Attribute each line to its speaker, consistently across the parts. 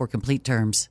Speaker 1: for complete terms.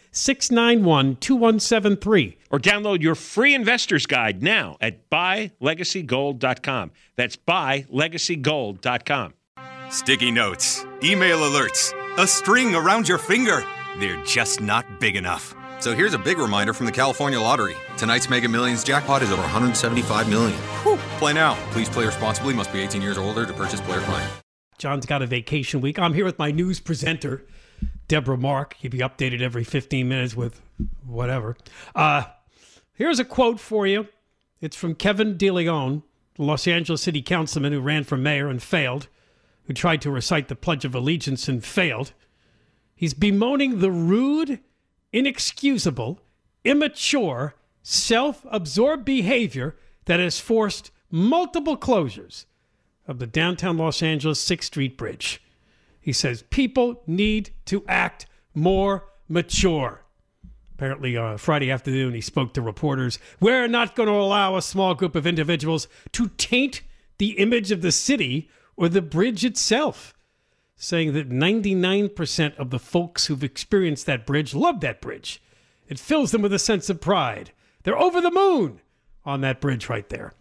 Speaker 2: 691 2173.
Speaker 3: Or download your free investor's guide now at buylegacygold.com. That's buylegacygold.com.
Speaker 4: Sticky notes, email alerts, a string around your finger. They're just not big enough.
Speaker 5: So here's a big reminder from the California Lottery. Tonight's Mega Millions jackpot is over 175 million. Whew. Play now. Please play responsibly. Must be 18 years or older to purchase player client.
Speaker 2: John's got a vacation week. I'm here with my news presenter, Deborah Mark. He'd be updated every 15 minutes with whatever. Uh, here's a quote for you. It's from Kevin DeLeon, the Los Angeles City Councilman who ran for mayor and failed, who tried to recite the Pledge of Allegiance and failed. He's bemoaning the rude, inexcusable, immature, self absorbed behavior that has forced multiple closures of the downtown Los Angeles 6th Street Bridge. He says people need to act more mature. Apparently, uh, Friday afternoon, he spoke to reporters. We're not going to allow a small group of individuals to taint the image of the city or the bridge itself, saying that 99% of the folks who've experienced that bridge love that bridge. It fills them with a sense of pride. They're over the moon on that bridge right there.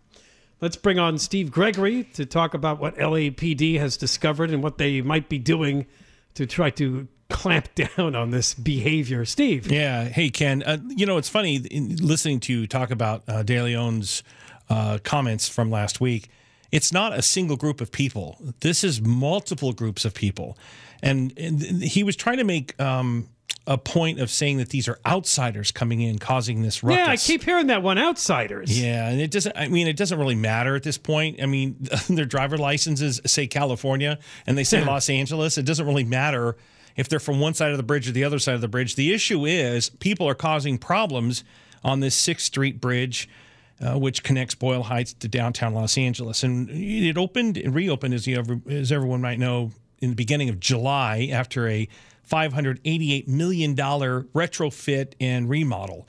Speaker 2: Let's bring on Steve Gregory to talk about what LAPD has discovered and what they might be doing to try to clamp down on this behavior. Steve.
Speaker 6: Yeah. Hey, Ken. Uh, you know, it's funny listening to you talk about uh, De Leon's uh, comments from last week. It's not a single group of people. This is multiple groups of people. And, and he was trying to make um, a point of saying that these are outsiders coming in causing this ruckus.
Speaker 2: Yeah, I keep hearing that one outsiders.
Speaker 6: Yeah, and it doesn't I mean it doesn't really matter at this point. I mean, their driver licenses say California and they say Los Angeles. It doesn't really matter if they're from one side of the bridge or the other side of the bridge. The issue is people are causing problems on this 6th Street bridge. Uh, which connects Boyle Heights to downtown Los Angeles, and it opened and reopened, as you ever, as everyone might know, in the beginning of July after a $588 million retrofit and remodel.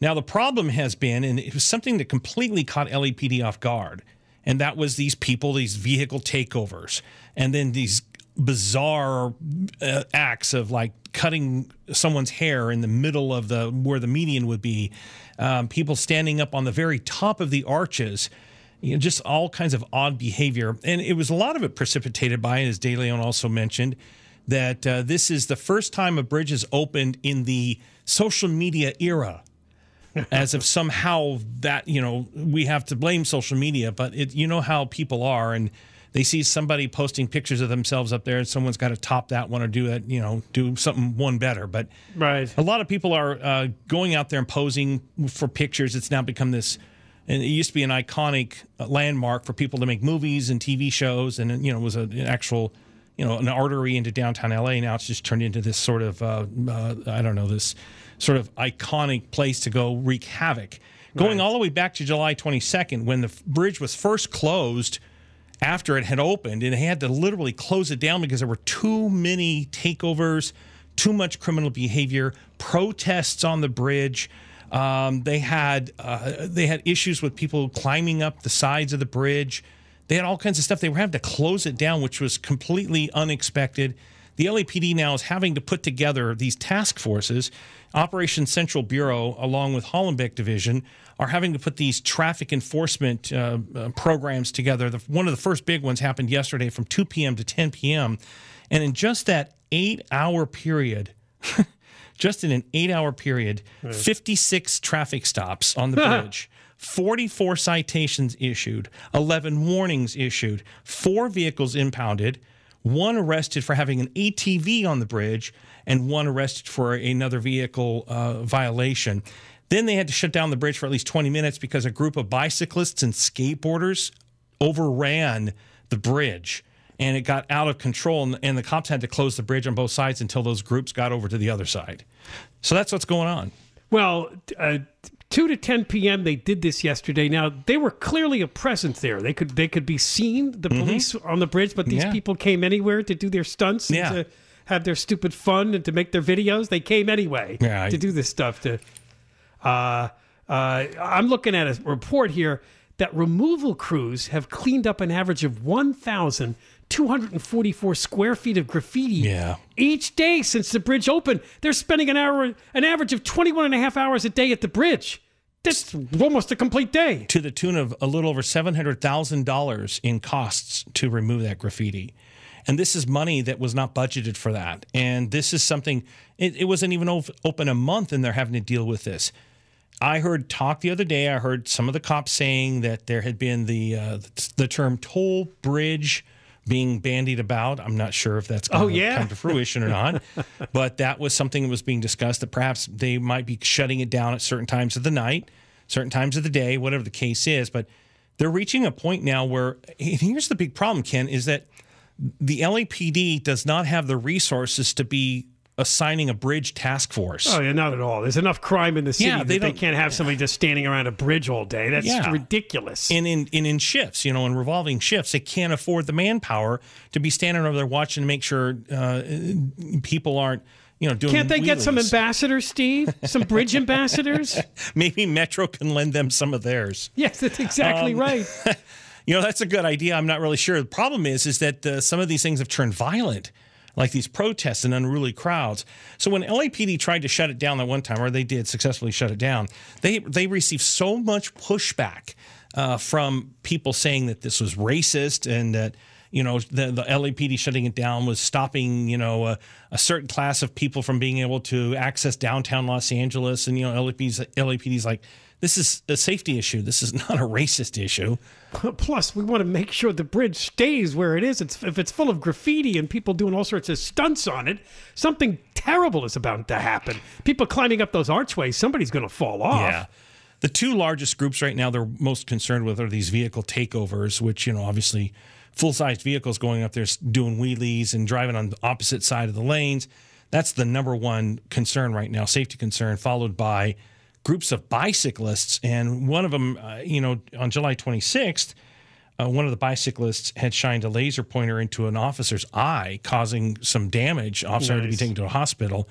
Speaker 6: Now, the problem has been, and it was something that completely caught LAPD off guard, and that was these people, these vehicle takeovers, and then these bizarre uh, acts of like cutting someone's hair in the middle of the where the median would be, um, people standing up on the very top of the arches. You know, just all kinds of odd behavior. And it was a lot of it precipitated by, as De Leon also mentioned, that uh, this is the first time a bridge has opened in the social media era. as if somehow that, you know, we have to blame social media, but it, you know how people are. And They see somebody posting pictures of themselves up there, and someone's got to top that one or do it, you know, do something one better. But
Speaker 2: Right.
Speaker 6: a lot of people are uh, going out there and posing for pictures. It's now become this, and it used to be an iconic landmark for people to make movies and TV shows, and you know, it was an actual, you know, an artery into downtown LA. Now it's just turned into this sort of, uh, uh, I don't know, this sort of iconic place to go wreak havoc. Going all the way back to July 22nd, when the bridge was first closed after it had opened, and they had to literally close it down because there were too many takeovers, too much criminal behavior, protests on the bridge. Um, they had uh, they had issues with people climbing up the sides of the bridge. They had all kinds of stuff. They were having to close it down, which was completely unexpected. The LAPD now is having to put together these task forces. Operation Central Bureau, along with Hollenbeck Division, are having to put these traffic enforcement uh, uh, programs together. The, one of the first big ones happened yesterday from 2 p.m. to 10 p.m. And in just that eight hour period, just in an eight hour period, 56 traffic stops on the bridge. 44 citations issued, 11 warnings issued, four vehicles impounded, one arrested for having an ATV on the bridge, and one arrested for another vehicle uh, violation. Then they had to shut down the bridge for at least 20 minutes because a group of bicyclists and skateboarders overran the bridge and it got out of control and, and the cops had to close the bridge on both sides until those groups got over to the other side so that's what's going on
Speaker 2: Well, uh, two to ten p.m. They did this yesterday. Now they were clearly a presence there. They could they could be seen, the police on the bridge, but these
Speaker 6: Mm-hmm. Yeah.
Speaker 2: people came anywhere to do their stunts
Speaker 6: Yeah.
Speaker 2: and to have their stupid fun and to make their videos. They came anyway
Speaker 6: Yeah, I-
Speaker 2: to do this stuff. To uh, uh, I'm looking at a report here that removal crews have cleaned up an average of one thousand. 244 square feet of graffiti
Speaker 6: Yeah.
Speaker 2: each day since the bridge opened. They're spending an hour, an average of 21 and a half hours a day at the bridge. That's almost a complete day.
Speaker 6: to the tune of a little over $700,000 in costs to remove that graffiti. And this is money that was not budgeted for that. And this is something, it, it wasn't even open a month and they're having to deal with this. I heard talk the other day, I heard some of the cops saying that there had been the, uh, the term toll bridge being bandied about. I'm not sure if that's going
Speaker 2: Oh,
Speaker 6: to
Speaker 2: yeah?
Speaker 6: come to fruition or not, but that was something that was being discussed that perhaps they might be shutting it down at certain times of the night, certain times of the day, whatever the case is. But they're reaching a point now where, and here's the big problem, Ken, is that the LAPD does not have the resources to be assigning a bridge task force.
Speaker 2: Oh, yeah, not at all. There's enough crime in the city
Speaker 6: Yeah,
Speaker 2: that
Speaker 6: they
Speaker 2: they, can't have somebody just standing around a bridge all day. That's
Speaker 6: Yeah.
Speaker 2: ridiculous.
Speaker 6: in, in, in, in shifts, you know, in revolving shifts. They can't afford the manpower to be standing over there watching to make sure uh, people aren't, you know, doing.
Speaker 2: can't they get some ambassadors, Steve? Some bridge ambassadors?
Speaker 6: Maybe Metro can lend them some of theirs.
Speaker 2: Yes, that's exactly
Speaker 6: Um,
Speaker 2: right.
Speaker 6: You know, that's a good idea. I'm not really sure. The problem is, is that uh, some of these things have turned violent, like these protests and unruly crowds. So when LAPD tried to shut it down that one time, or they did successfully shut it down, they they received so much pushback uh, from people saying that this was racist and that you know the, the LAPD shutting it down was stopping you know a, a certain class of people from being able to access downtown Los Angeles, and you know LAPD's LAPD's like. This is a safety issue. This is not a racist issue.
Speaker 2: Plus, we want to make sure the bridge stays where it is. It's, if it's full of graffiti and people doing all sorts of stunts on it, something terrible is about to happen. People climbing up those archways, somebody's going to fall off.
Speaker 6: Yeah. The two largest groups right now they're most concerned with are these vehicle takeovers, which, you know, obviously full sized vehicles going up there doing wheelies and driving on the opposite side of the lanes. That's the number one concern right now, safety concern, followed by groups of bicyclists. And one of them, uh, you know, on July 26th, uh, one of the bicyclists had shined a laser pointer into an officer's eye, causing some damage. Officer had to be taken to a hospital.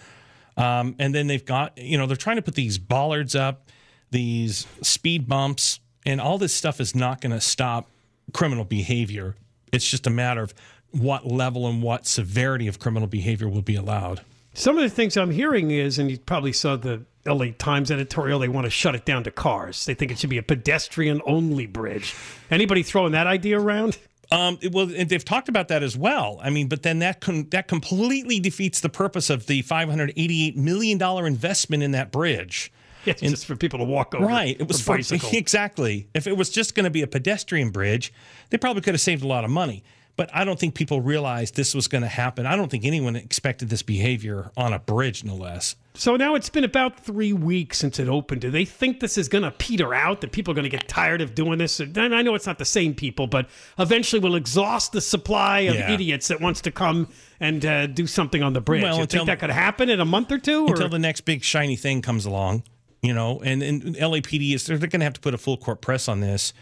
Speaker 6: Um, and then they've got, you know, they're trying to put these bollards up, these speed bumps, and all this stuff is not going to stop criminal behavior. It's just a matter of what level and what severity of criminal behavior will be allowed.
Speaker 2: Some of the things I'm hearing is, and you probably saw the LA Times editorial, they want to shut it down to cars. They think it should be a pedestrian only bridge. Anybody throwing that idea around?
Speaker 6: Um, it- well, and they've talked about that as well. I mean, but then that con- that completely defeats the purpose of the 588 million dollar investment in that bridge.
Speaker 2: It's
Speaker 6: And-
Speaker 2: just for people to walk over.
Speaker 6: Right. It was
Speaker 2: for,
Speaker 6: exactly. If it was just going to be a pedestrian bridge, they probably could have saved a lot of money. But I don't think people realized this was going to happen. I don't think anyone expected this behavior on a bridge, no less.
Speaker 2: So now it's been about three weeks since it opened. Do they think this is going to peter out? That people are going to get tired of doing this? And I know it's not the same people, but eventually we'll exhaust the supply of
Speaker 6: Yeah.
Speaker 2: idiots that wants to come and uh, do something on the bridge.
Speaker 6: Well,
Speaker 2: you
Speaker 6: until-
Speaker 2: think that could happen in a month or two?
Speaker 6: Until
Speaker 2: or?
Speaker 6: the next big shiny thing comes along, you know, and, and LAPD is they're, they're going to have to put a full court press on this.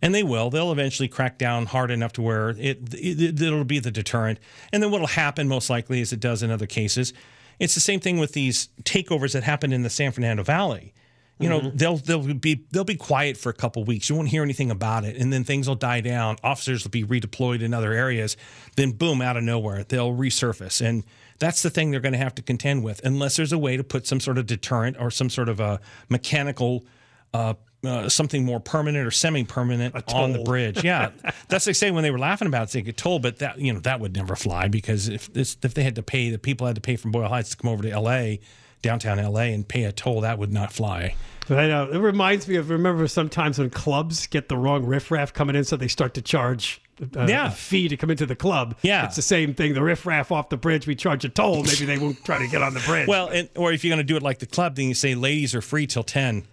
Speaker 6: And they will. They'll eventually crack down hard enough to where it, it it'll be the deterrent. And then what'll happen most likely, as it does in other cases, it's the same thing with these takeovers that happened in the San Fernando Valley. You know, they'll they'll be they'll be quiet for a couple weeks. You won't hear anything about it, and then things will die down. Officers will be redeployed in other areas. Then boom, out of nowhere, they'll resurface, and that's the thing they're going to have to contend with, unless there's a way to put some sort of deterrent or some sort of a mechanical. Uh, uh, something more permanent or semi-permanent on the bridge. Yeah, that's like say when they were laughing about it, they get told, but that you know that would never fly because if this, if they had to pay, the people had to pay from Boyle Heights to come over to L.A., downtown L.A. and pay a toll, that would not fly.
Speaker 2: I know. It reminds me of remember sometimes when clubs get the wrong riffraff coming in, so they start to charge uh,
Speaker 6: Yeah.
Speaker 2: a fee to come into the club.
Speaker 6: Yeah.
Speaker 2: it's the same thing. The riffraff off the bridge, we charge a toll. Maybe they won't try to get on the bridge.
Speaker 6: Well, and, or if you're going to do it like the club, then you say ladies are free till ten,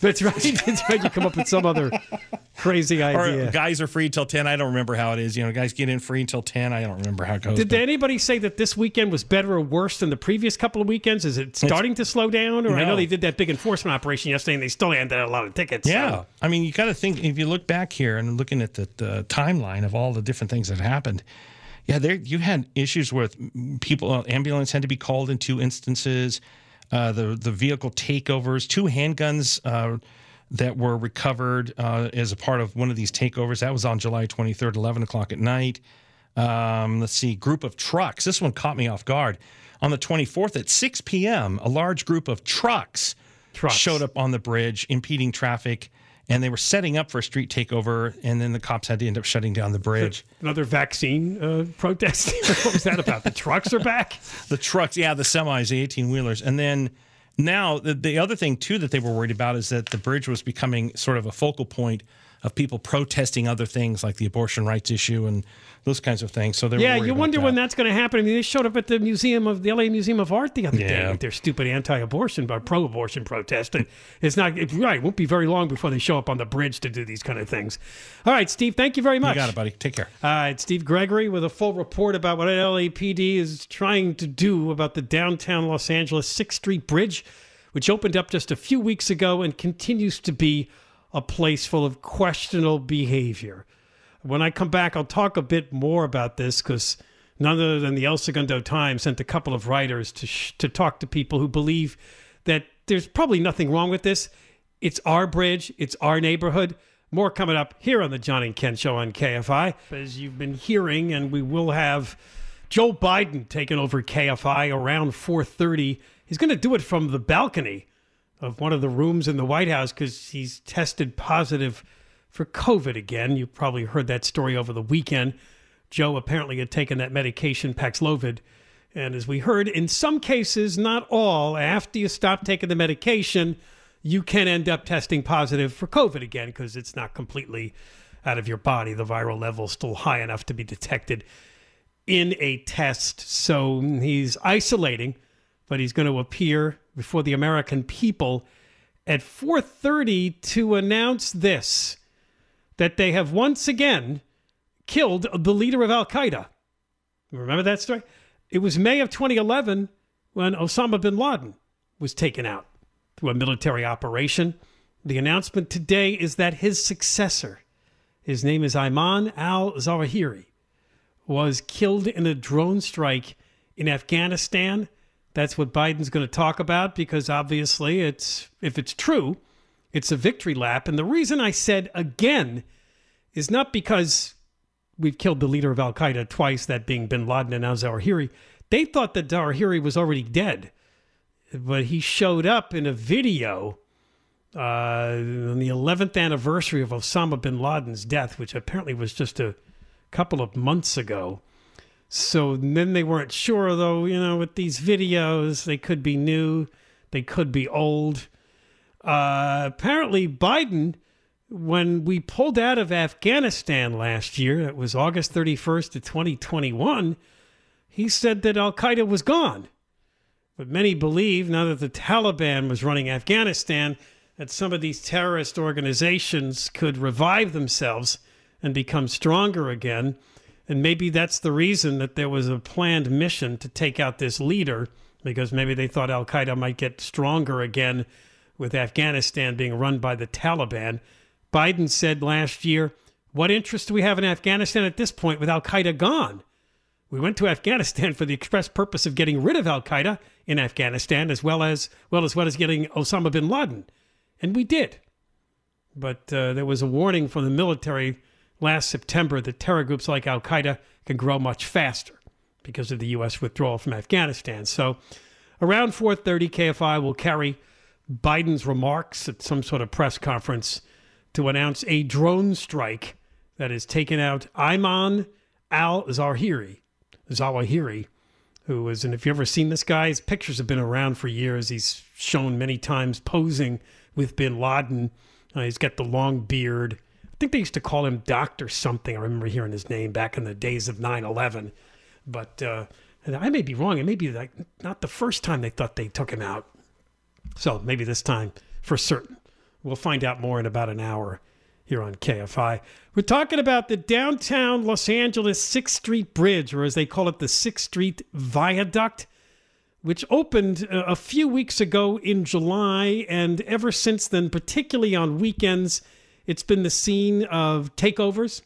Speaker 2: that's right. That's right. You come up with some other crazy
Speaker 6: or
Speaker 2: idea.
Speaker 6: guys are free till ten. I don't remember how it is. You know, guys get in free until ten. I don't remember how it goes.
Speaker 2: Did
Speaker 6: but-
Speaker 2: anybody say that this weekend was better or worse than the previous couple of weekends? Is it starting to slow down? Or I know they did that big enforcement operation yesterday, and they still handed out a lot of tickets. so-
Speaker 6: Yeah, I mean, you got to think if you look back here and looking at the, the timeline of all the different things that happened. Yeah, there you had issues with people. Ambulance had to be called in two instances. Uh, the the vehicle takeovers, two handguns uh, that were recovered uh, as a part of one of these takeovers. That was on July 23rd, 11 o'clock at night. Um, let's see, group of trucks. This one caught me off guard. On the 24th at 6 p.m., a large group of trucks,
Speaker 2: Trucks.
Speaker 6: showed up on the bridge, impeding traffic, and they were setting up for a street takeover. And then the cops had to end up shutting down the bridge.
Speaker 2: Another vaccine uh, protest. what was that about? The trucks are back.
Speaker 6: the trucks, yeah, the semis, the 18 wheelers. And then now the, the other thing, too, that they were worried about is that the bridge was becoming sort of a focal point of people protesting other things like the abortion rights issue and those kinds of things. So they're
Speaker 2: Yeah, you wonder
Speaker 6: that.
Speaker 2: when that's going to happen. I mean, they showed up at the museum of the LA Museum of Art the other day with their stupid anti-abortion but pro-abortion protest. And it's not it, right. It won't be very long before they show up on the bridge to do these kind of things. All right, Steve. Thank you very much.
Speaker 6: You got it, buddy. Take care.
Speaker 2: All right, Steve Gregory with a full report about what LAPD is trying to do about the downtown Los Angeles 6th Street Bridge, which opened up just a few weeks ago and continues to be a place full of questionable behavior. When I come back, I'll talk a bit more about this because none other than the El Segundo Times sent a couple of writers to, sh- to talk to people who believe that there's probably nothing wrong with this. It's our bridge, it's our neighborhood. More coming up here on the John and Ken Show on KFI. As you've been hearing, and we will have Joe Biden taking over KFI around 4:30. He's going to do it from the balcony of one of the rooms in the White House because he's tested positive for COVID again. You probably heard that story over the weekend. Joe apparently had taken that medication, Paxlovid. And as we heard, in some cases, not all, after you stop taking the medication, you can end up testing positive for COVID again because it's not completely out of your body. The viral level is still high enough to be detected in a test. So he's isolating, but he's going to appear before the American people at 4:30 to announce this that they have once again killed the leader of Al Qaeda. Remember that story? It was May of 2011 when Osama bin Laden was taken out through a military operation. The announcement today is that his successor, his name is Ayman al Zawahiri, was killed in a drone strike in Afghanistan. That's what Biden's going to talk about because obviously it's if it's true, it's a victory lap. And the reason I said again is not because we've killed the leader of Al Qaeda twice, that being bin Laden and now Zawahiri. They thought that Zawahiri was already dead, but he showed up in a video uh, on the 11th anniversary of Osama bin Laden's death, which apparently was just a couple of months ago. So then they weren't sure, though, you know, with these videos, they could be new, they could be old. Uh, apparently, Biden, when we pulled out of Afghanistan last year, it was August 31st of 2021, he said that Al Qaeda was gone. But many believe now that the Taliban was running Afghanistan that some of these terrorist organizations could revive themselves and become stronger again. And maybe that's the reason that there was a planned mission to take out this leader, because maybe they thought Al Qaeda might get stronger again with Afghanistan being run by the Taliban. Biden said last year, What interest do we have in Afghanistan at this point with Al Qaeda gone? We went to Afghanistan for the express purpose of getting rid of Al Qaeda in Afghanistan, as well as well as well as getting Osama bin Laden, and we did. But uh, there was a warning from the military last September that terror groups like Al Qaeda can grow much faster because of the U.S. withdrawal from Afghanistan. So, around 4:30, KFI will carry Biden's remarks at some sort of press conference to announce a drone strike that has taken out Ayman al Zawahiri, Zawahiri, who was, and if you've ever seen this guy, his pictures have been around for years. He's shown many times posing with bin Laden. Uh, he's got the long beard. Think they used to call him Doctor something. I remember hearing his name back in the days of 9 11. But uh, I may be wrong. It may be like not the first time they thought they took him out. So maybe this time for certain. We'll find out more in about an hour here on KFI. We're talking about the downtown Los Angeles 6th Street Bridge, or as they call it, the 6th Street Viaduct, which opened uh, a few weeks ago in July. And ever since then, particularly on weekends, it's been the scene of takeovers,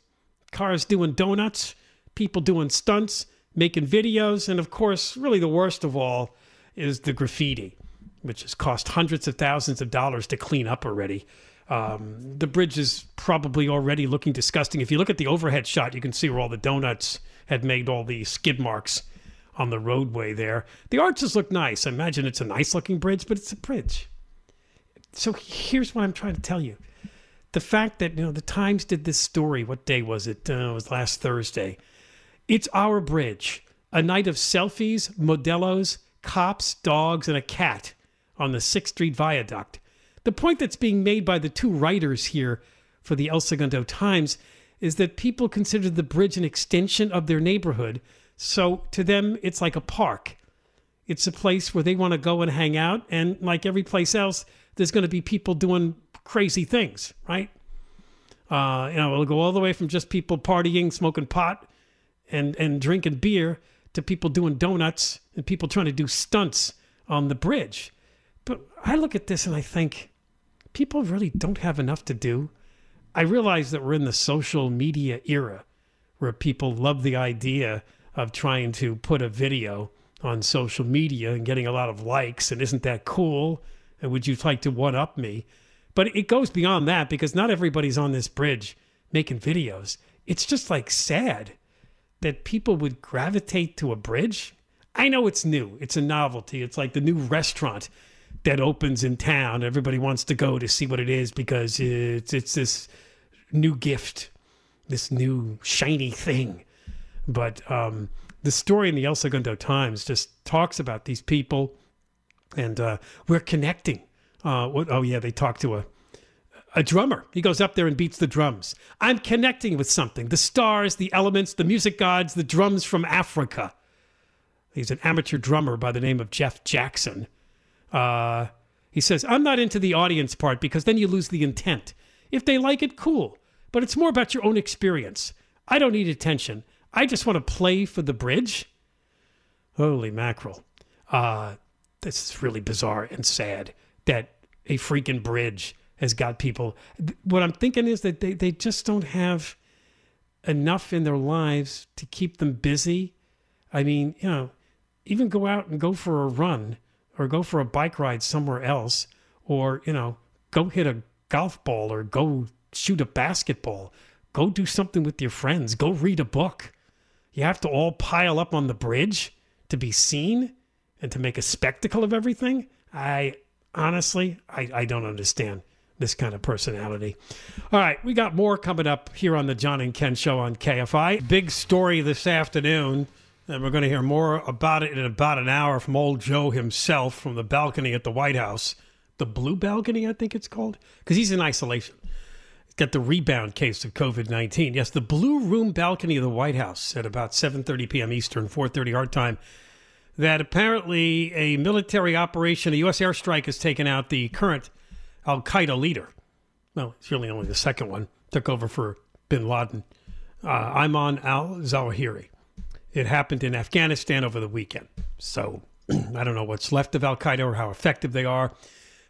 Speaker 2: cars doing donuts, people doing stunts, making videos, and of course, really the worst of all is the graffiti, which has cost hundreds of thousands of dollars to clean up already. Um, the bridge is probably already looking disgusting. If you look at the overhead shot, you can see where all the donuts had made all the skid marks on the roadway there. The arches look nice. I imagine it's a nice looking bridge, but it's a bridge. So here's what I'm trying to tell you. The fact that, you know, the Times did this story. What day was it? Uh, it was last Thursday. It's our bridge. A night of selfies, modelos, cops, dogs, and a cat on the 6th Street Viaduct. The point that's being made by the two writers here for the El Segundo Times is that people consider the bridge an extension of their neighborhood. So to them, it's like a park. It's a place where they want to go and hang out. And like every place else, there's going to be people doing crazy things, right? Uh, you know, it'll go all the way from just people partying, smoking pot, and and drinking beer to people doing donuts and people trying to do stunts on the bridge. But I look at this and I think people really don't have enough to do. I realize that we're in the social media era where people love the idea of trying to put a video on social media and getting a lot of likes and isn't that cool? And would you like to one up me? But it goes beyond that because not everybody's on this bridge making videos. It's just like sad that people would gravitate to a bridge. I know it's new, it's a novelty. It's like the new restaurant that opens in town. Everybody wants to go to see what it is because it's it's this new gift, this new shiny thing. But um, the story in the El Segundo Times just talks about these people, and uh, we're connecting. Uh, what, oh yeah, they talk to a a drummer. He goes up there and beats the drums. I'm connecting with something: the stars, the elements, the music gods, the drums from Africa. He's an amateur drummer by the name of Jeff Jackson. Uh, he says, I'm not into the audience part because then you lose the intent. If they like it, cool. But it's more about your own experience. I don't need attention. I just want to play for the bridge. Holy mackerel. Uh, this is really bizarre and sad that a freaking bridge has got people. What I'm thinking is that they, they just don't have enough in their lives to keep them busy. I mean, you know, even go out and go for a run or go for a bike ride somewhere else or you know go hit a golf ball or go shoot a basketball go do something with your friends go read a book you have to all pile up on the bridge to be seen and to make a spectacle of everything i honestly i, I don't understand this kind of personality. All right, we got more coming up here on the John and Ken show on KFI. Big story this afternoon and we're going to hear more about it in about an hour from old Joe himself from the balcony at the White House. the blue balcony, I think it's called, because he's in isolation. He's got the rebound case of COVID nineteen. Yes, the blue room balcony of the White House at about seven thirty p.m. Eastern, four thirty our time. That apparently a military operation, a U.S. airstrike, has taken out the current Al Qaeda leader. Well, it's really only the second one. Took over for Bin Laden. Uh, Ayman al Zawahiri. It happened in Afghanistan over the weekend. So I don't know what's left of Al Qaeda or how effective they are.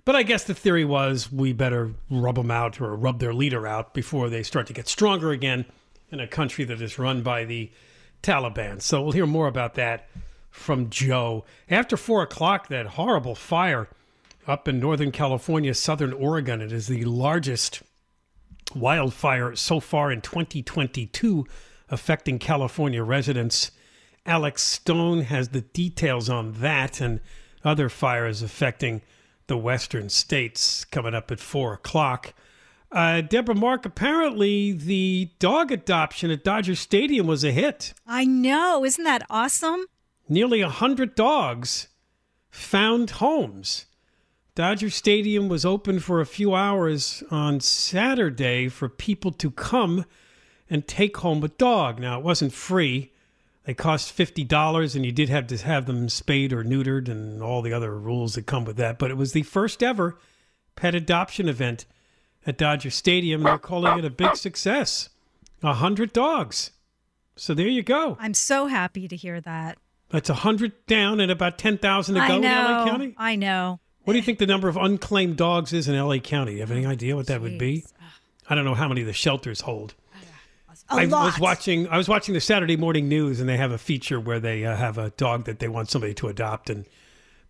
Speaker 2: But I guess the theory was we better rub them out or rub their leader out before they start to get stronger again in a country that is run by the Taliban. So we'll hear more about that from Joe. After four o'clock, that horrible fire up in Northern California, Southern Oregon, it is the largest wildfire so far in 2022 affecting California residents. Alex Stone has the details on that and other fires affecting the western states coming up at four o'clock. Uh, Deborah Mark, apparently the dog adoption at Dodger Stadium was a hit.
Speaker 7: I know. Isn't that awesome?
Speaker 2: Nearly a hundred dogs found homes. Dodger Stadium was open for a few hours on Saturday for people to come and take home a dog. Now, it wasn't free. They cost $50, and you did have to have them spayed or neutered and all the other rules that come with that. But it was the first ever pet adoption event at Dodger Stadium. They're calling it a big success. A hundred dogs. So there you go.
Speaker 7: I'm so happy to hear that.
Speaker 2: That's a hundred down and about ten thousand to go in. LA County.
Speaker 7: I know.
Speaker 2: What do you think the number of unclaimed dogs is in LA County? You have any idea what that would be? I don't know how many the shelters hold.
Speaker 7: A
Speaker 2: I
Speaker 7: lot.
Speaker 2: was watching. I was watching the Saturday morning news, and they have a feature where they uh, have a dog that they want somebody to adopt, and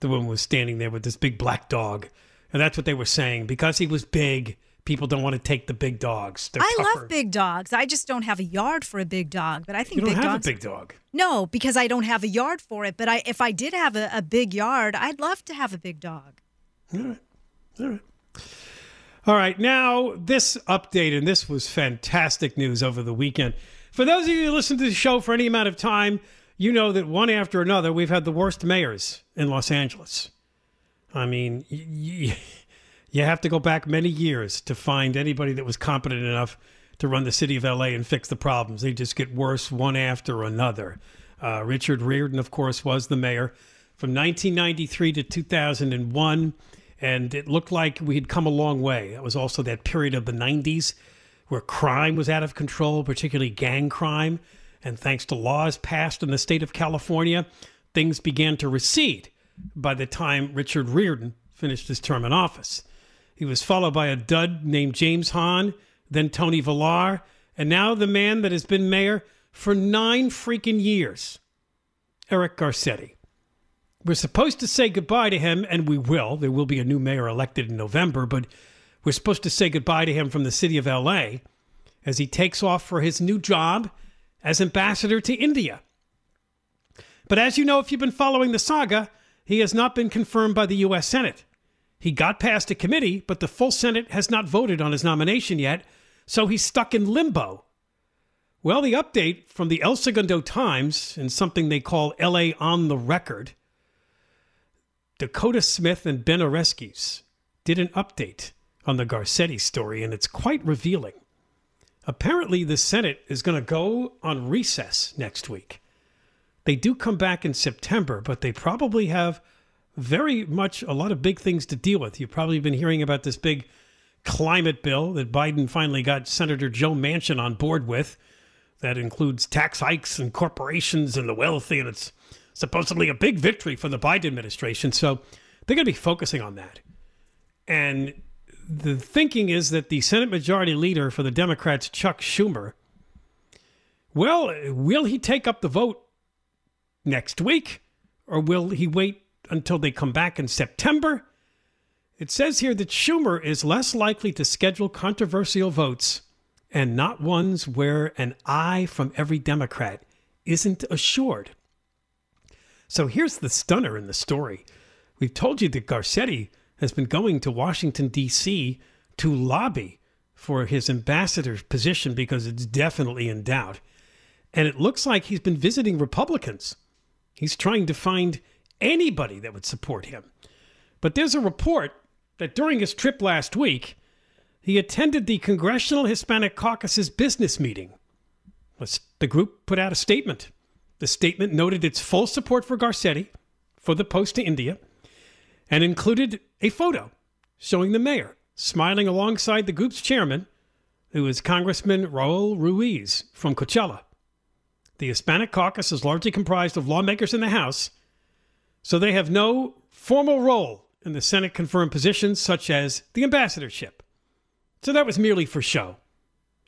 Speaker 2: the woman was standing there with this big black dog, and that's what they were saying because he was big. People don't want to take the big dogs. They're
Speaker 7: I
Speaker 2: tougher.
Speaker 7: love big dogs. I just don't have a yard for a big dog. But I think
Speaker 2: You don't
Speaker 7: big
Speaker 2: have
Speaker 7: dogs.
Speaker 2: a big dog.
Speaker 7: No, because I don't have a yard for it. But I, if I did have a, a big yard, I'd love to have a big dog.
Speaker 2: All right. All right. All right. Now, this update, and this was fantastic news over the weekend. For those of you who listen to the show for any amount of time, you know that one after another, we've had the worst mayors in Los Angeles. I mean, y- y- you have to go back many years to find anybody that was competent enough to run the city of LA and fix the problems. They just get worse one after another. Uh, Richard Riordan, of course, was the mayor from 1993 to 2001, and it looked like we had come a long way. That was also that period of the 90s where crime was out of control, particularly gang crime. And thanks to laws passed in the state of California, things began to recede by the time Richard Riordan finished his term in office. He was followed by a dud named James Hahn, then Tony Villar, and now the man that has been mayor for nine freaking years, Eric Garcetti. We're supposed to say goodbye to him, and we will. There will be a new mayor elected in November, but we're supposed to say goodbye to him from the city of LA as he takes off for his new job as ambassador to India. But as you know, if you've been following the saga, he has not been confirmed by the U.S. Senate. He got past a committee, but the full Senate has not voted on his nomination yet, so he's stuck in limbo. Well, the update from the El Segundo Times and something they call LA on the record Dakota Smith and Ben Oreskes did an update on the Garcetti story, and it's quite revealing. Apparently, the Senate is going to go on recess next week. They do come back in September, but they probably have very much a lot of big things to deal with. You've probably been hearing about this big climate bill that Biden finally got Senator Joe Manchin on board with. That includes tax hikes and corporations and the wealthy, and it's supposedly a big victory for the Biden administration. So they're going to be focusing on that. And the thinking is that the Senate Majority Leader for the Democrats, Chuck Schumer, well, will he take up the vote next week or will he wait until they come back in September? It says here that Schumer is less likely to schedule controversial votes and not ones where an aye from every Democrat isn't assured. So here's the stunner in the story. We've told you that Garcetti has been going to Washington, D.C. to lobby for his ambassador's position because it's definitely in doubt. And it looks like he's been visiting Republicans. He's trying to find anybody that would support him. But there's a report that during his trip last week, he attended the Congressional Hispanic Caucus's business meeting. The group put out a statement. The statement noted its full support for Garcetti for the post to India and included a photo showing the mayor smiling alongside the group's chairman, who is Congressman Raul Ruiz from Coachella. The Hispanic caucus is largely comprised of lawmakers in the House, so they have no formal role in the Senate confirmed positions such as the ambassadorship. So that was merely for show.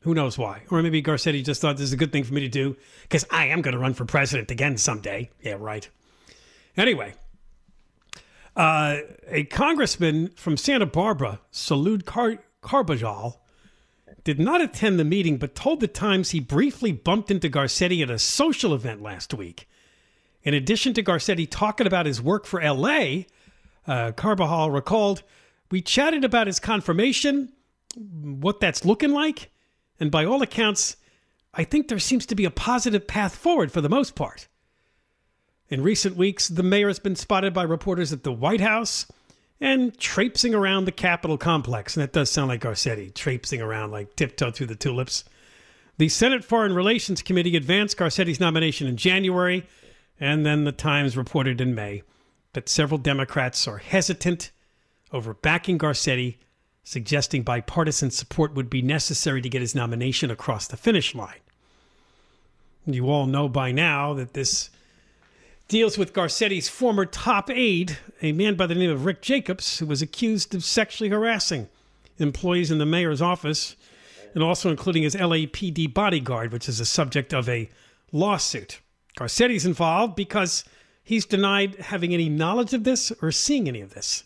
Speaker 2: Who knows why? Or maybe Garcetti just thought this is a good thing for me to do because I am going to run for president again someday. Yeah, right. Anyway, uh, a congressman from Santa Barbara, Salud Car- Carbajal, did not attend the meeting but told the Times he briefly bumped into Garcetti at a social event last week. In addition to Garcetti talking about his work for LA, uh, Carbajal recalled, We chatted about his confirmation, what that's looking like, and by all accounts, I think there seems to be a positive path forward for the most part. In recent weeks, the mayor has been spotted by reporters at the White House and traipsing around the Capitol complex. And that does sound like Garcetti, traipsing around like tiptoe through the tulips. The Senate Foreign Relations Committee advanced Garcetti's nomination in January, and then the Times reported in May that several Democrats are hesitant over backing Garcetti, suggesting bipartisan support would be necessary to get his nomination across the finish line. You all know by now that this deals with Garcetti's former top aide, a man by the name of Rick Jacobs, who was accused of sexually harassing employees in the mayor's office and also including his LAPD bodyguard, which is the subject of a lawsuit. Garcetti's involved because he's denied having any knowledge of this or seeing any of this.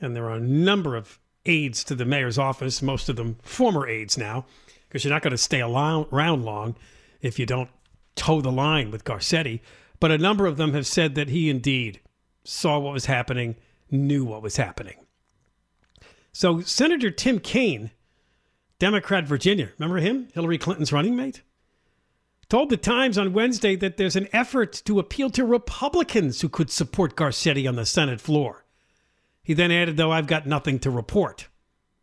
Speaker 2: And there are a number of aides to the mayor's office, most of them former aides now, because you're not going to stay around long if you don't toe the line with Garcetti. But a number of them have said that he indeed saw what was happening, knew what was happening. So Senator Tim Kaine, Democrat Virginia, remember him? Hillary Clinton's running mate? Told the Times on Wednesday that there's an effort to appeal to Republicans who could support Garcetti on the Senate floor. He then added, though, I've got nothing to report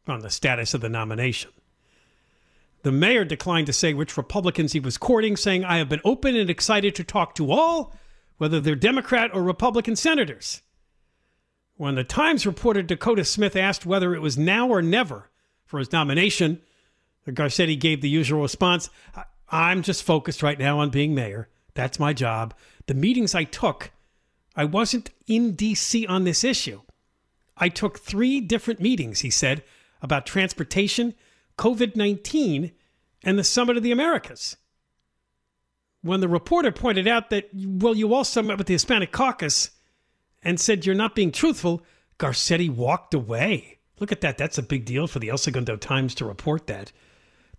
Speaker 2: on the status of the nomination. The mayor declined to say which Republicans he was courting, saying, I have been open and excited to talk to all, whether they're Democrat or Republican senators. When the Times reporter Dakota Smith asked whether it was now or never for his nomination, Garcetti gave the usual response I'm just focused right now on being mayor. That's my job. The meetings I took, I wasn't in D.C. on this issue. I took three different meetings, he said, about transportation COVID 19 and the Summit of the Americas. When the reporter pointed out that, well, you also met with the Hispanic caucus and said you're not being truthful, Garcetti walked away. Look at that. That's a big deal for the El Segundo Times to report that.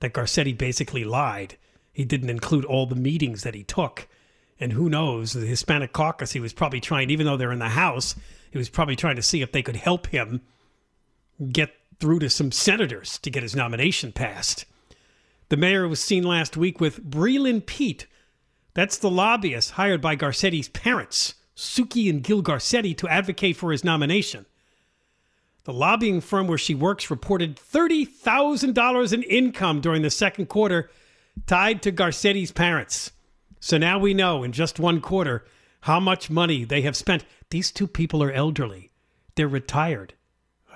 Speaker 2: That Garcetti basically lied. He didn't include all the meetings that he took. And who knows, the Hispanic caucus, he was probably trying, even though they're in the House, he was probably trying to see if they could help him get through to some senators to get his nomination passed. The mayor was seen last week with Breland Pete. That's the lobbyist hired by Garcetti's parents, Sukey and Gil Garcetti, to advocate for his nomination. The lobbying firm where she works reported $30,000 in income during the second quarter tied to Garcetti's parents. So now we know in just one quarter how much money they have spent. These two people are elderly. They're retired.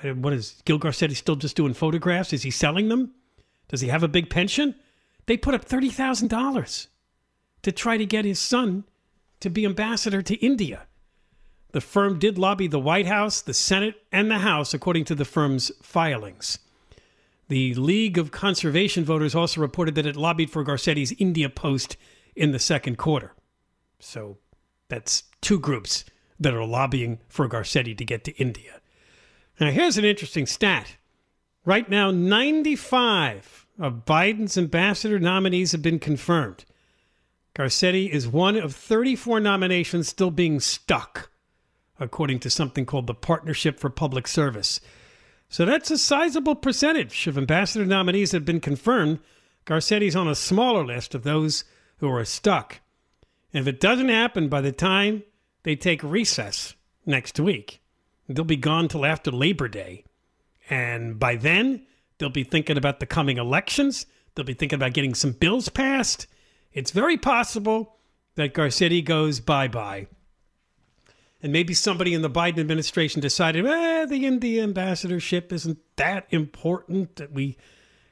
Speaker 2: What is Gil Garcetti still just doing photographs? Is he selling them? Does he have a big pension? They put up $30,000 to try to get his son to be ambassador to India. The firm did lobby the White House, the Senate, and the House, according to the firm's filings. The League of Conservation Voters also reported that it lobbied for Garcetti's India post in the second quarter. So that's two groups that are lobbying for Garcetti to get to India. Now, here's an interesting stat. Right now, 95 of Biden's ambassador nominees have been confirmed. Garcetti is one of 34 nominations still being stuck, according to something called the Partnership for Public Service. So that's a sizable percentage of ambassador nominees that have been confirmed. Garcetti's on a smaller list of those who are stuck. And if it doesn't happen by the time they take recess next week, They'll be gone till after Labor Day. And by then, they'll be thinking about the coming elections. They'll be thinking about getting some bills passed. It's very possible that Garcetti goes bye bye. And maybe somebody in the Biden administration decided, eh, the India ambassadorship isn't that important that we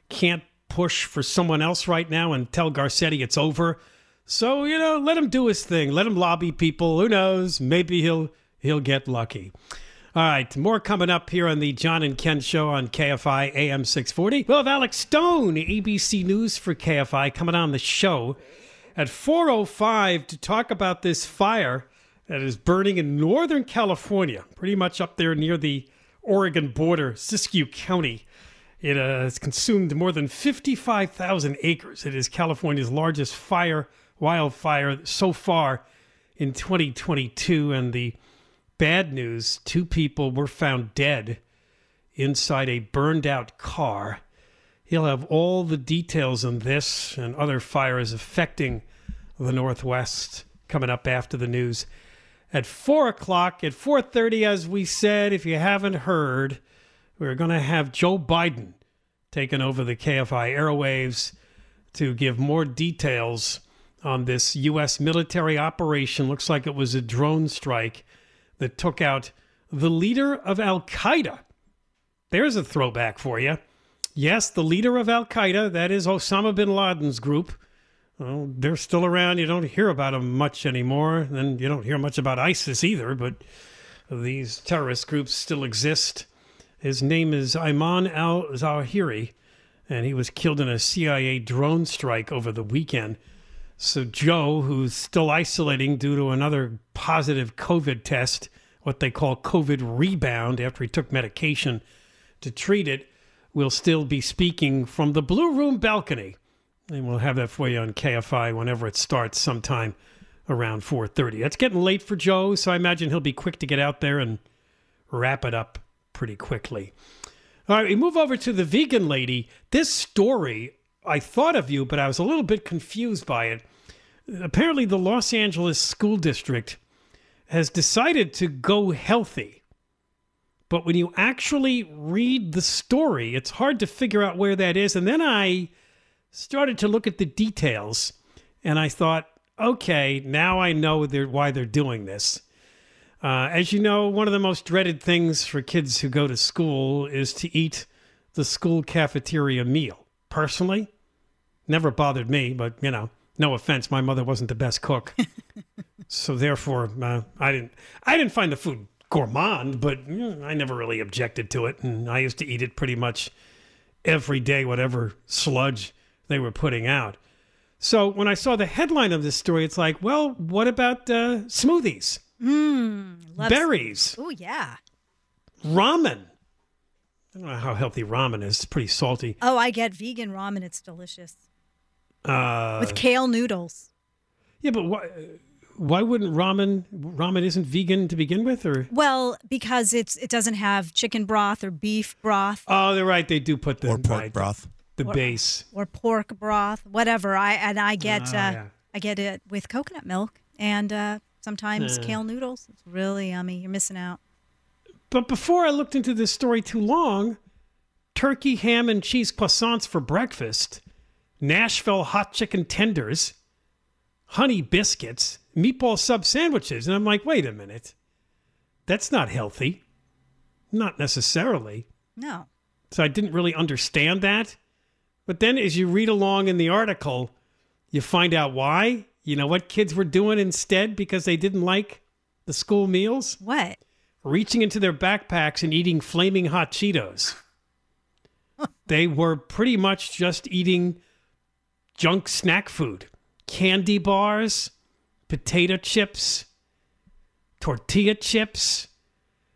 Speaker 2: can't push for someone else right now and tell Garcetti it's over. So, you know, let him do his thing. Let him lobby people. Who knows? Maybe he'll he'll get lucky. All right, more coming up here on the John and Ken show on KFI AM 640. We'll have Alex Stone, ABC News for KFI, coming on the show at 4:05 to talk about this fire that is burning in Northern California, pretty much up there near the Oregon border, Siskiyou County. It uh, has consumed more than 55,000 acres. It is California's largest fire, wildfire so far in 2022. And the bad news two people were found dead inside a burned out car. He'll have all the details on this and other fires affecting the Northwest coming up after the news at four o'clock. At four thirty, as we said, if you haven't heard, we're going to have Joe Biden taking over the KFI airwaves to give more details on this U.S. military operation. Looks like it was a drone strike that took out the leader of Al Qaeda. There's a throwback for you. Yes, the leader of Al Qaeda, that is Osama bin Laden's group. Well, they're still around. You don't hear about them much anymore. And you don't hear much about ISIS either, but these terrorist groups still exist. His name is Ayman al Zawahiri, and he was killed in a CIA drone strike over the weekend. So, Joe, who's still isolating due to another positive COVID test, what they call COVID rebound after he took medication to treat it, will still be speaking from the Blue Room balcony. And we'll have that for you on KFI whenever it starts sometime around 4.30. It's getting late for Joe, so I imagine he'll be quick to get out there and wrap it up pretty quickly. All right, we move over to the vegan lady. This story, I thought of you, but I was a little bit confused by it. Apparently, the Los Angeles School District has decided to go healthy. But when you actually read the story, it's hard to figure out where that is. And then I started to look at the details and I thought, okay, now I know they're, why they're doing this. Uh, as you know, one of the most dreaded things for kids who go to school is to eat the school cafeteria meal. Personally, never bothered me, but you know, no offense, my mother wasn't the best cook, so therefore, uh, I didn't. I didn't find the food gourmand, but mm, I never really objected to it, and I used to eat it pretty much every day, whatever sludge they were putting out. So when I saw the headline of this story, it's like, well, what about uh, smoothies?
Speaker 7: Mm,
Speaker 2: berries.
Speaker 7: Oh yeah.
Speaker 2: Ramen. I don't know how healthy ramen is. It's pretty salty.
Speaker 7: Oh, I get vegan ramen. It's delicious
Speaker 2: Uh,
Speaker 7: with kale noodles.
Speaker 2: yeah, but why? Why wouldn't ramen? Ramen isn't vegan to begin with, or
Speaker 7: Well, because it's it doesn't have chicken broth or beef broth
Speaker 2: oh, they're right. They do put the
Speaker 8: or pork
Speaker 2: right,
Speaker 8: broth.
Speaker 2: The
Speaker 7: Or-
Speaker 2: base.
Speaker 7: or pork broth, whatever. I and I get
Speaker 2: Ah,
Speaker 7: uh,
Speaker 2: yeah.
Speaker 7: I get it with coconut milk and uh, sometimes
Speaker 2: Yeah.
Speaker 7: kale noodles. It's really yummy. You're missing out.
Speaker 2: But before I looked into this story too long, turkey, ham, and cheese croissants for breakfast, Nashville hot chicken tenders, honey biscuits, meatball sub sandwiches. And I'm like, wait a minute. That's not healthy. Not necessarily.
Speaker 7: No.
Speaker 2: So I didn't really understand that. But then as you read along in the article, you find out why. You know what kids were doing instead because they didn't like the school meals?
Speaker 7: What?
Speaker 2: reaching into their backpacks and eating flaming hot Cheetos. they were pretty much just eating junk snack food, candy bars, potato chips, tortilla chips.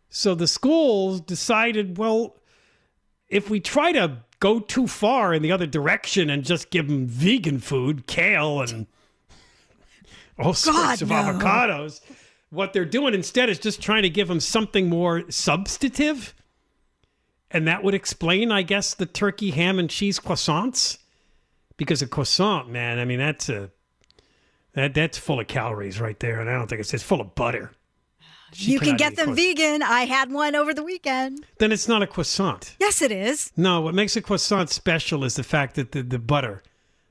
Speaker 2: So the schools decided, well, if we try to go too far in the other direction and just give them vegan food, kale and all sorts of
Speaker 7: no.
Speaker 2: avocados, what they're doing instead is just trying to give them something more substantive. And that would explain, I guess, the turkey, ham, and cheese croissants. Because a croissant, man, I mean, that's a that that's full of calories right there, and I don't think it's it's full of butter. She
Speaker 7: you can get them vegan. I had one over the weekend.
Speaker 2: Then it's not a croissant.
Speaker 7: Yes, it is.
Speaker 2: No, what makes a croissant special is the fact that the, the butter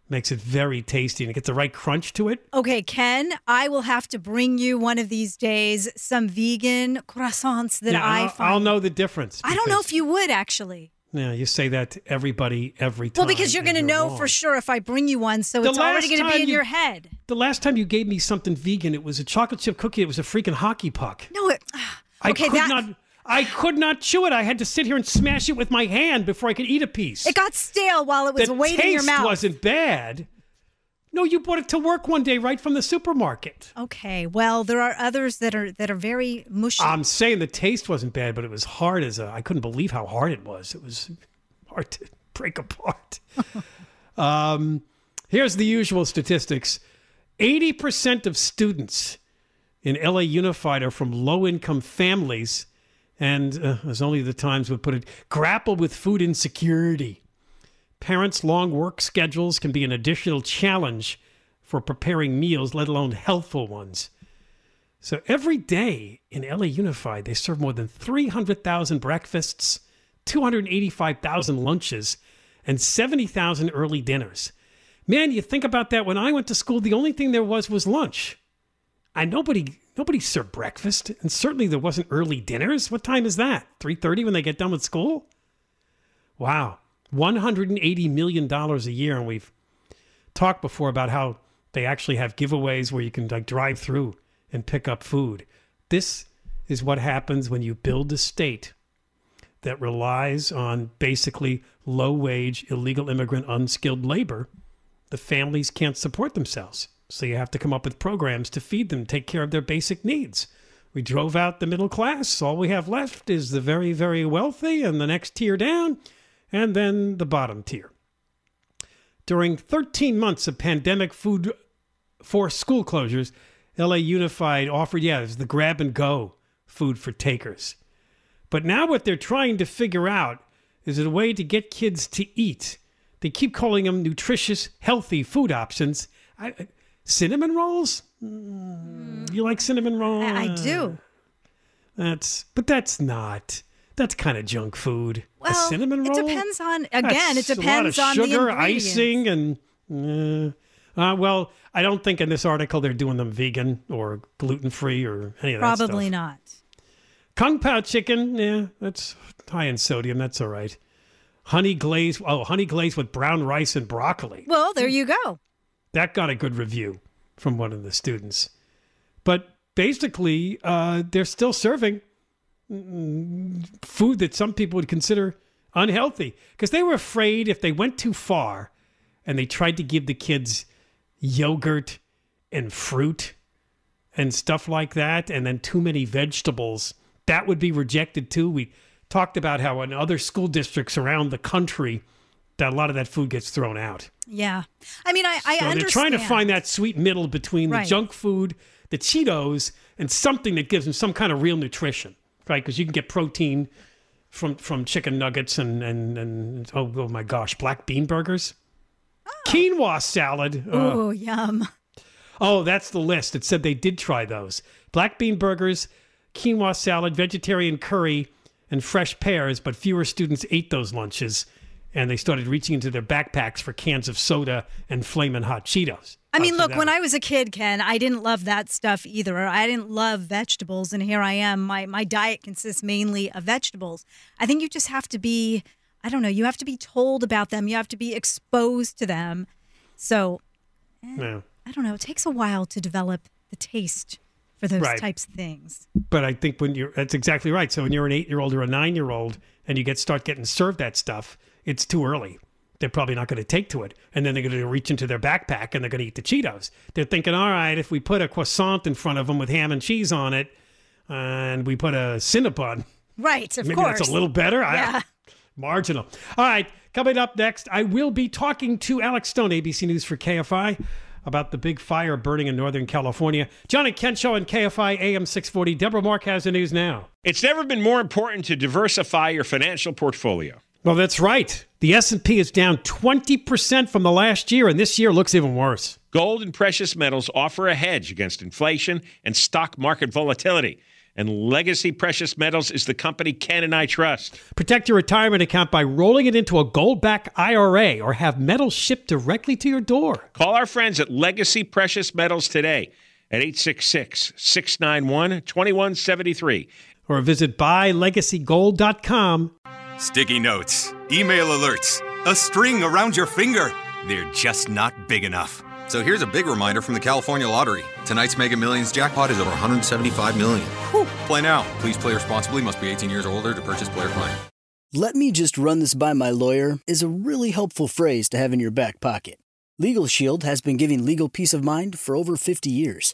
Speaker 2: makes it very tasty and it gets the right crunch to it.
Speaker 7: Okay, Ken, I will have to bring you one of these days some vegan croissants that
Speaker 2: Yeah,
Speaker 7: I
Speaker 2: I'll,
Speaker 7: find.
Speaker 2: I'll know the difference.
Speaker 7: I don't know if you would actually.
Speaker 2: Yeah, you say that to everybody every time.
Speaker 7: Well, because you're going to know
Speaker 2: wrong.
Speaker 7: for sure if I bring you one, so
Speaker 2: The
Speaker 7: it's already going to be in
Speaker 2: you-
Speaker 7: your head.
Speaker 2: The last time you gave me something vegan, it was a chocolate chip cookie. It was a freaking hockey puck.
Speaker 7: No, it.
Speaker 2: I
Speaker 7: Okay,
Speaker 2: could
Speaker 7: that
Speaker 2: not. I could not chew it. I had to sit here and smash it with my hand before I could eat a piece.
Speaker 7: it got stale while it was
Speaker 2: the
Speaker 7: waiting in your mouth.
Speaker 2: Taste wasn't bad. No, you brought it to work one day right from the supermarket.
Speaker 7: Okay, well, there are others that are that are very mushy.
Speaker 2: I'm saying the taste wasn't bad, but it was hard as a. I couldn't believe how hard it was. It was hard to break apart. um, here's the usual statistics: eighty percent of students in LA Unified are from low-income families, and uh, as only the Times would put it, grapple with food insecurity. Parents' long work schedules can be an additional challenge for preparing meals, let alone healthful ones. So every day in LA Unified, they serve more than 300,000 breakfasts, 285,000 lunches, and 70,000 early dinners. Man, you think about that. When I went to school, the only thing there was was lunch. And nobody nobody served breakfast, and certainly there wasn't early dinners. What time is that? 3:30 when they get done with school? Wow. 180 million dollars a year and we've talked before about how they actually have giveaways where you can like drive through and pick up food. This is what happens when you build a state that relies on basically low wage, illegal immigrant, unskilled labor. The families can't support themselves. So you have to come up with programs to feed them, take care of their basic needs. We drove out the middle class. All we have left is the very, very wealthy and the next tier down, and then the bottom tier. During 13 months of pandemic food forced school closures, LA Unified offered, yeah, it was the grab and go food for takers. But now what they're trying to figure out is a way to get kids to eat. They keep calling them nutritious, healthy food options. I, cinnamon rolls? Mm, you like cinnamon rolls?
Speaker 7: I, I do.
Speaker 2: That's, but that's not. That's kind of junk food.
Speaker 7: Well,
Speaker 2: a cinnamon
Speaker 7: it depends on again.
Speaker 2: That's
Speaker 7: it depends
Speaker 2: a lot
Speaker 7: on
Speaker 2: of sugar,
Speaker 7: the ingredients.
Speaker 2: icing, and uh, uh, well, I don't think in this article they're doing them vegan or gluten free or any of that stuff.
Speaker 7: Probably not.
Speaker 2: Kung Pao chicken, yeah, that's high in sodium. That's all right. Honey glaze, oh, honey glaze with brown rice and broccoli.
Speaker 7: Well, there you go.
Speaker 2: That got a good review from one of the students. But basically, uh, they're still serving food that some people would consider unhealthy because they were afraid if they went too far and they tried to give the kids yogurt and fruit and stuff like that, and then too many vegetables, that would be rejected too. We talked about how in other school districts around the country, that a lot of that food gets thrown out.
Speaker 7: Yeah. I mean, I, I
Speaker 2: So
Speaker 7: understand.
Speaker 2: they're trying to find that sweet middle between
Speaker 7: Right.
Speaker 2: the junk food, the Cheetos, and something that gives them some kind of real nutrition, right? Because you can get protein from from chicken nuggets and and and oh, oh my gosh, black bean burgers, oh. quinoa salad.
Speaker 7: Oh, yum.
Speaker 2: Oh, that's the list. It said they did try those black bean burgers, quinoa salad, vegetarian curry, and fresh pears. But fewer students ate those lunches, and they started reaching into their backpacks for cans of soda and flaming hot Cheetos.
Speaker 7: I mean, look, when I was a kid, Ken, I didn't love that stuff either. I didn't love vegetables, and here I am. My my diet consists mainly of vegetables. I think you just have to be, I don't know, you have to be told about them. You have to be exposed to them. So eh,
Speaker 2: Yeah.
Speaker 7: I don't know. It takes a while to develop the taste for those
Speaker 2: Right.
Speaker 7: types of things.
Speaker 2: But I think when you're, that's exactly right. So when you're an eight year old or a nine year old and you get start getting served that stuff, it's too early. They're probably not going to take to it. And then they're going to reach into their backpack and they're going to eat the Cheetos. They're thinking, all right, if we put a croissant in front of them with ham and cheese on it and we put a Cinnabon,
Speaker 7: Right, of
Speaker 2: maybe
Speaker 7: course.
Speaker 2: that's a little better. I-
Speaker 7: Yeah.
Speaker 2: marginal. All right, coming up next, I will be talking to Alex Stone, ABC News for KFI, about the big fire burning in Northern California. John and Ken Show on KFI AM 640. Deborah Mark has the news now.
Speaker 3: It's never been more important to diversify your financial portfolio.
Speaker 2: Well, that's right. The S&P is down 20% from the last year, and this year looks even worse.
Speaker 3: Gold and precious metals offer a hedge against inflation and stock market volatility. And Legacy Precious Metals is the company Ken and I trust.
Speaker 2: Protect your retirement account by rolling it into a gold back IRA or have metals shipped directly to your door.
Speaker 3: Call our friends at Legacy Precious Metals today at 866 691 2173.
Speaker 2: Or visit buylegacygold.com.
Speaker 4: Sticky notes, email alerts, a string around your finger. They're just not big enough.
Speaker 5: So here's a big reminder from the California Lottery. Tonight's Mega Millions jackpot is over 175 million. Whew. Play now. Please play responsibly. Must be 18 years or older to purchase player client.
Speaker 8: Let me just run this by my lawyer is a really helpful phrase to have in your back pocket. Legal Shield has been giving legal peace of mind for over 50 years.